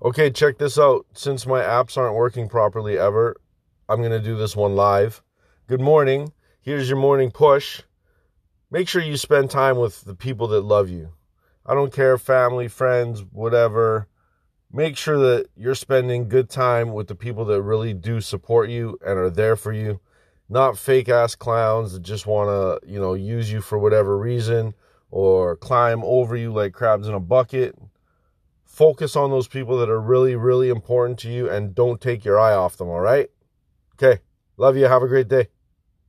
Okay, check this out. Since my apps aren't working properly ever, I'm going to do this one live. Good morning. Here's your morning push. Make sure you spend time with the people that love you. I don't care, family, friends, whatever. Make sure that you're spending good time with the people that really do support you and are there for you, not fake ass clowns that just want to, you know, use you for whatever reason or climb over you like crabs in a bucket. Focus on those people that are really, really important to you and don't take your eye off them, all right? Okay. Love you. Have a great day.